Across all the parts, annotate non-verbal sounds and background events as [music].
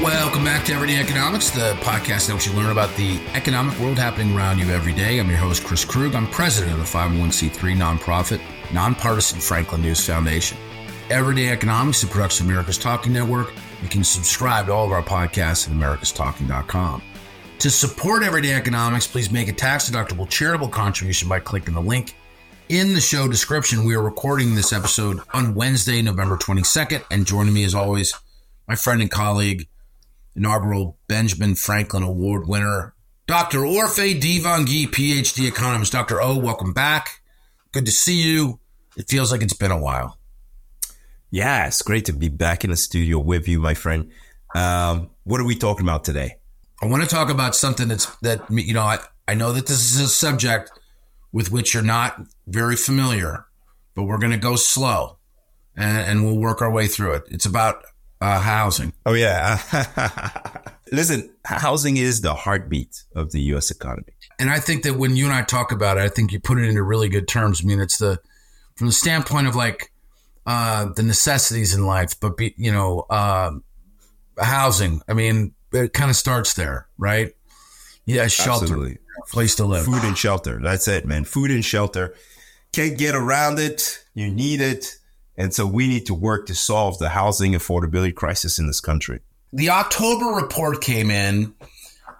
Welcome back to Everyday Economics, the podcast that helps you learn about the economic world happening around you every day. I'm your host, Chris Krug. I'm president of the 501c3 nonprofit, nonpartisan Franklin News Foundation. Everyday Economics, the production of America's Talking Network. You can subscribe to all of our podcasts at americastalking.com. To support Everyday Economics, please make a tax deductible charitable contribution by clicking the link in the show description. We are recording this episode on Wednesday, November 22nd, and joining me as always, my friend and colleague, inaugural Benjamin Franklin Award winner, Dr. Orphe Divounguy, PhD economist. Dr. O, welcome back. Good to see you. It feels like it's been a while. Yeah, it's great to be back in the studio with you, my friend. Um, what are we talking about today? I want to talk about something that's that you know I, I know that this is a subject with which you're not very familiar, but we're going to go slow and, and we'll work our way through it. It's about uh, housing. Oh yeah, [laughs] listen, housing is the heartbeat of the U.S. economy, and I think that when you and I talk about it, I think you put it into really good terms. I mean, it's the from the standpoint of like uh, the necessities in life, but be, you know, uh, housing. I mean, it kind of starts there, right? Yeah, shelter, Absolutely. place to live, food and shelter. That's it, man. Food and shelter. Can't get around it. You need it, and so we need to work to solve the housing affordability crisis in this country. The October report came in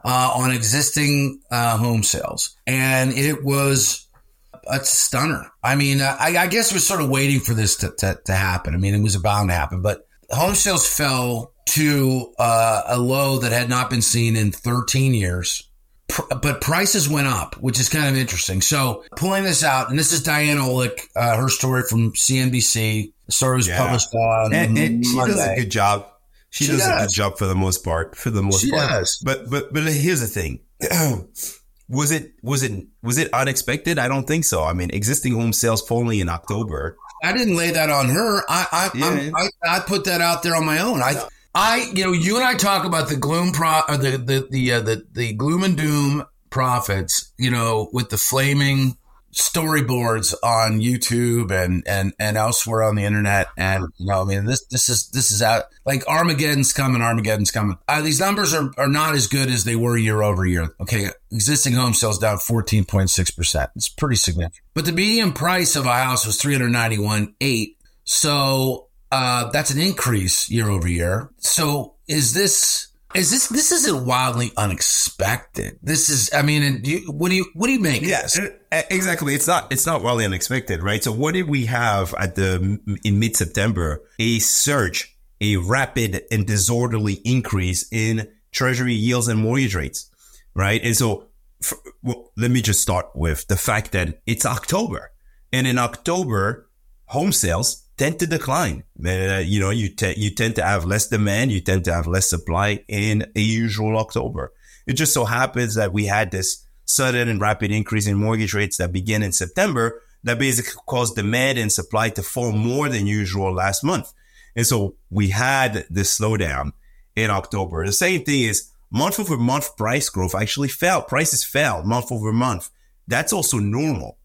uh, on existing uh, home sales, and it was a stunner. I mean, I, I guess we're sort of waiting for this to, to, to, happen. I mean, it was bound to happen, but home sales fell to uh, a low that had not been seen in 13 years. But prices went up, which is kind of interesting. So, pulling this out, and this is Diane Olick, uh, her story from CNBC. The story was yeah. published on and, and she does a good job. She, she does, does, a good job for the most part. For the most she part, does. But but but here's the thing. [clears throat] was it was it was it unexpected? I don't think so. I mean, existing home sales falling in October. I didn't lay that on her. I I, yeah. I, I put that out there on my own. I I you know you and I talk about the gloom pro or the the the uh, the, the gloom and doom prophets. You know, with the flaming storyboards on YouTube and and and elsewhere on the internet. And you know, I mean, this this is this is out like Armageddon's coming. Armageddon's coming. Uh, these numbers are are not as good as they were year over year. Okay, existing home sales down fourteen point six percent. It's pretty significant. But the median price of a house was three hundred ninety one eight. So uh, that's an increase year over year. So is this? Is this this isn't wildly unexpected? This is, I mean, you, what do you what do you make? Yes, exactly. It's not it's not wildly unexpected, right? So what did we have at the in mid September? A surge, a rapid and disorderly increase in Treasury yields and mortgage rates, right? And so, for, well, let me just start with the fact that it's October, and in October, home sales tend to decline. Uh, you know, you, te- you tend to have less demand, you tend to have less supply in a usual October. It just so happens that we had this sudden and rapid increase in mortgage rates that began in September that basically caused demand and supply to fall more than usual last month. And so we had this slowdown in October. The same thing is month over month price growth actually fell. Prices fell month over month. That's also normal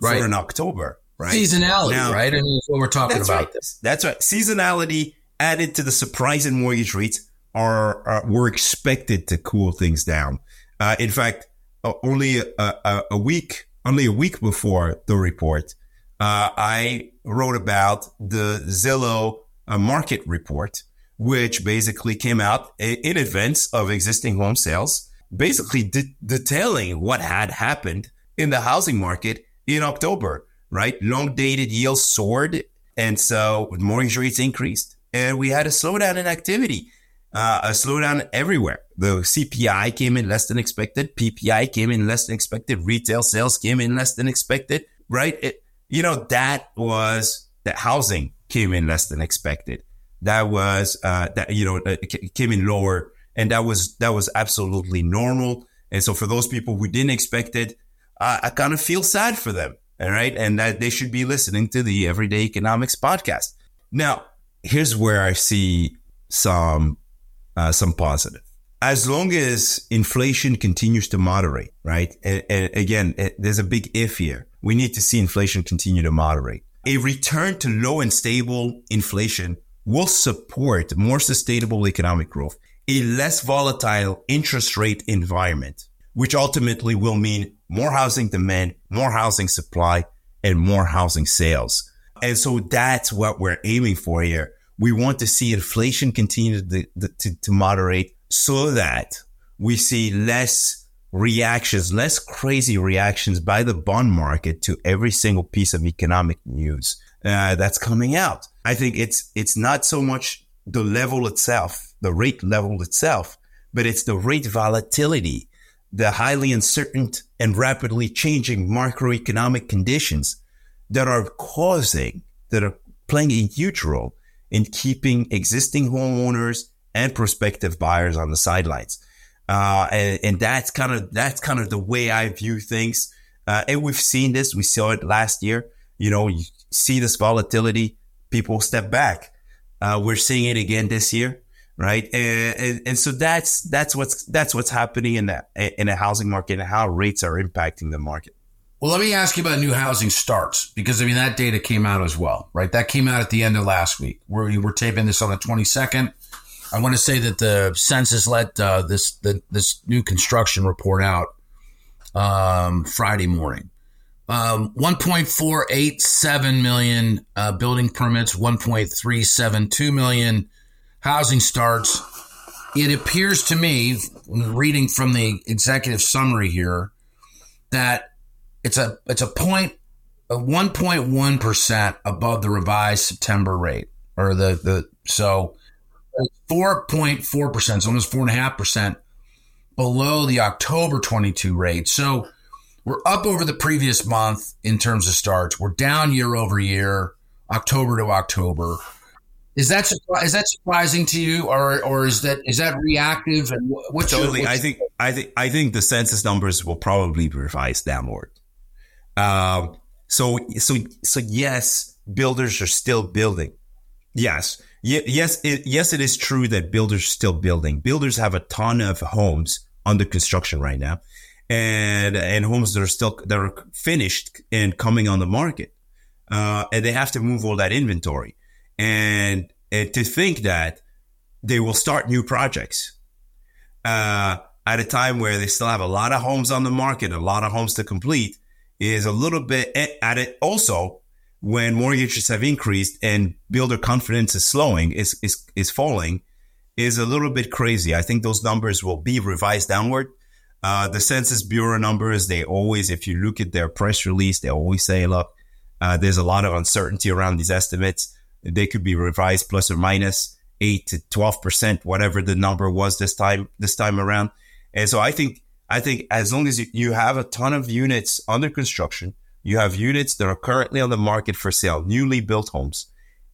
right. for an October right? Seasonality, now, right? I mean, that's what we're talking about. Right. That's right. Seasonality added to the surprise in mortgage rates are, are were expected to cool things down. Uh, in fact, uh, only a, a, a, week, only a week before the report, uh, I wrote about the Zillow uh, market report, which basically came out in advance of existing home sales, basically de- detailing what had happened in the housing market in October right? Long dated yields soared. And so mortgage rates increased and we had a slowdown in activity, uh, a slowdown everywhere. The CPI came in less than expected. PPI came in less than expected. Retail sales came in less than expected, right? It, you know, that was that housing came in less than expected. That was, uh, that, you know, it came in lower and that was, that was absolutely normal. And so for those people who didn't expect it, uh, I kind of feel sad for them all right. And that they should be listening to the Everyday Economics podcast. Now, here's where I see some, uh, some positive. As long as inflation continues to moderate, right? And, and again, there's a big if here. We need to see inflation continue to moderate. A return to low and stable inflation will support more sustainable economic growth a less volatile interest rate environment, which ultimately will mean more housing demand, more housing supply, and more housing sales. And so that's what we're aiming for here. We want to see inflation continue to, to, to moderate so that we see less reactions, less crazy reactions by the bond market to every single piece of economic news uh, that's coming out. I think it's it's not so much the level itself, the rate level itself, but it's the rate volatility, the highly uncertain and rapidly changing macroeconomic conditions that are causing, that are playing a huge role in keeping existing homeowners and prospective buyers on the sidelines. Uh, and, and, that's kind of that's kind of the way I view things. Uh, and we've seen this. We saw it last year. You know, you see this volatility, people step back. Uh, we're seeing it again this year, right? And, and, and, so that's that's what's that's what's happening in that in a housing market and how rates are impacting the market. Well, let me ask you about new housing starts because I mean that data came out as well, right? That came out at the end of last week. We're we're taping this on the twenty second. I want to say that the census let uh, this the, this new construction report out um, Friday morning. Um, 1.487 million uh, building permits, 1.372 million housing starts. It appears to me, reading from the executive summary here, that it's a it's a point, a 1.1 percent above the revised September rate, or the the so 4.4 percent, so almost four and a half percent below the October 22 rate. So we're up over the previous month in terms of starts. We're down year over year, October to October. Is that is that surprising to you, or or is that is that reactive? And what's totally? Your, what's I think I think I think the census numbers will probably be revised downward. Um, so so so yes, builders are still building. Yes, yes, it, yes, it is true that builders are still building. Builders have a ton of homes under construction right now and and homes that are still that are finished and coming on the market, uh, and they have to move all that inventory, and and to think that they will start new projects uh, at a time where they still have a lot of homes on the market, a lot of homes to complete, is a little bit at it. Also, when mortgages have increased and builder confidence is slowing, is is is falling, is a little bit crazy. I think those numbers will be revised downward uh, the Census Bureau numbers, they always, if you look at their press release, they always say, look, uh, there's a lot of uncertainty around these estimates. They could be revised plus or minus eight to twelve percent, whatever the number was this time this time around. And so I think I think as long as you have a ton of units under construction, you have units that are currently on the market for sale, newly built homes,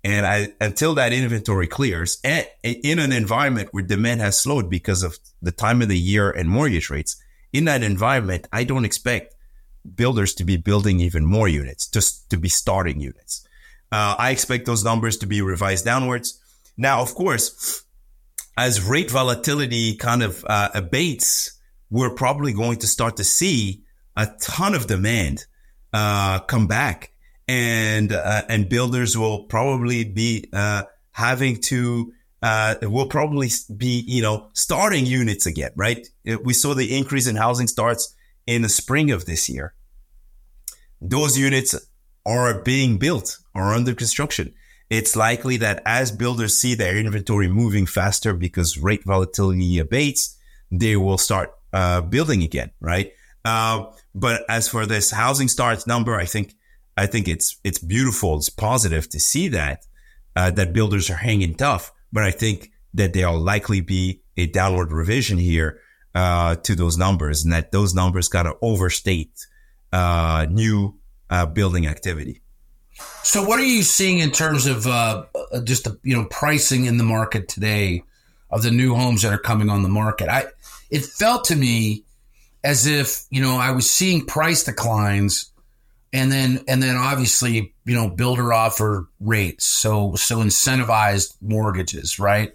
and I, until that inventory clears, and in an environment where demand has slowed because of the time of the year and mortgage rates, in that environment, I don't expect builders to be building even more units, just to be starting units. Uh, I expect those numbers to be revised downwards. Now, of course, as rate volatility kind of uh, abates, we're probably going to start to see a ton of demand uh, come back and uh, and builders will probably be uh, having to uh, will probably be you know starting units again, right? We saw the increase in housing starts in the spring of this year. Those units are being built or under construction. It's likely that as builders see their inventory moving faster because rate volatility abates, they will start uh, building again, right? Uh, but as for this housing starts number, I think I think it's it's beautiful. It's positive to see that uh, that builders are hanging tough, but I think that there'll likely be a downward revision here uh, to those numbers, and that those numbers got to overstate uh, new uh, building activity. So, what are you seeing in terms of uh, just the you know pricing in the market today of the new homes that are coming on the market? I it felt to me as if you know I was seeing price declines and then and then obviously you know builder offer rates so so incentivized mortgages right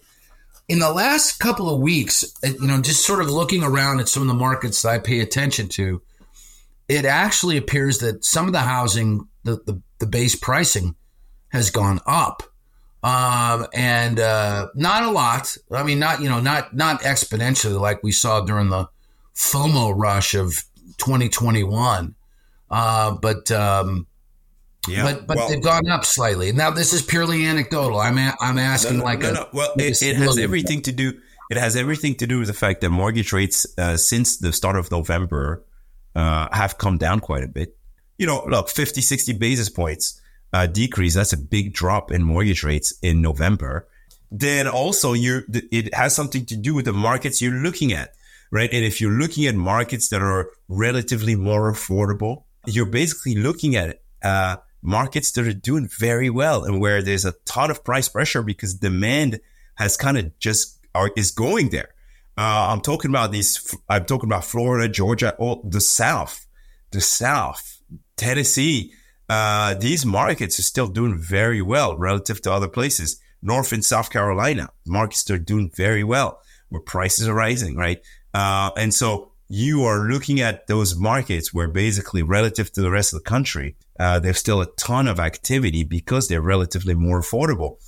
in the last couple of weeks you know just sort of looking around at some of the markets that i pay attention to it actually appears that some of the housing the the, the base pricing has gone up um, and uh, not a lot. I mean, not you know, not not exponentially like we saw during the FOMO rush of 2021. Uh, but um, yeah, but but well, they've gone up slightly. Now this is purely anecdotal. I'm a, I'm asking no, no, like no, a no. well, it, it has everything to do. It has everything to do with the fact that mortgage rates uh, since the start of November uh, have come down quite a bit. You know, look, 50, 60 basis points uh, decrease. That's a big drop in mortgage rates in November. Then also, you it has something to do with the markets you're looking at, right? And if you're looking at markets that are relatively more affordable, you're basically looking at uh, markets that are doing very well and where there's a ton of price pressure because demand has kind of just are, is going there. Uh, I'm talking about these. I'm talking about Florida, Georgia, all the South, the South, Tennessee. Uh, these markets are still doing very well relative to other places. North and South Carolina markets are doing very well where prices are rising, right? Uh, and so you are looking at those markets where basically relative to the rest of the country, uh, there's still a ton of activity because they're relatively more affordable.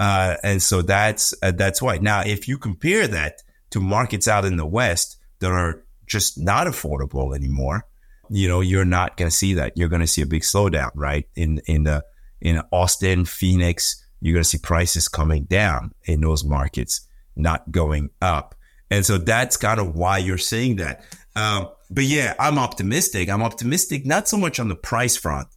Uh, and so that's uh, that's why. Now, if you compare that to markets out in the West that are just not affordable anymore, you know, you're not going to see that. You're going to see a big slowdown, right? In in the in Austin, Phoenix, you're going to see prices coming down in those markets, not going up. And so that's kind of why you're seeing that. Um, but yeah, I'm optimistic. I'm optimistic not so much on the price front.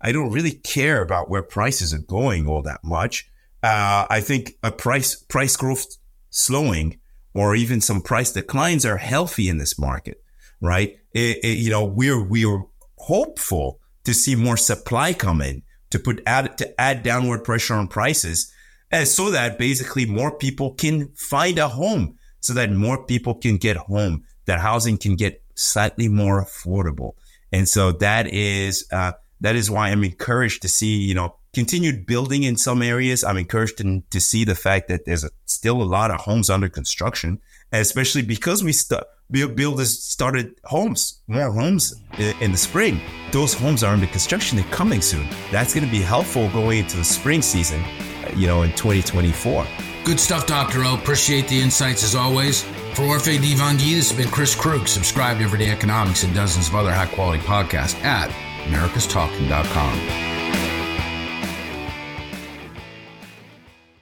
I don't really care about where prices are going all that much. Uh, I think a price price growth slowing or even some price declines are healthy in this market, right? It, it, you know, we're we're hopeful to see more supply come in to put add to add downward pressure on prices, and so that basically more people can find a home so that more people can get home, that housing can get slightly more affordable. And so that is uh, that is why I'm encouraged to see, you know, continued building in some areas. I'm encouraged to, to see the fact that there's a, still a lot of homes under construction, especially because we st- builders started homes, more homes in the spring. Those homes are under construction. They're coming soon. That's going to be helpful going into the spring season, you know, in 2024. Good stuff, Dr. O. Appreciate the insights as always. For Orphe Divounguy, this has been Chris Krug. Subscribe to Everyday Economics and dozens of other high quality podcasts at americastalking.com.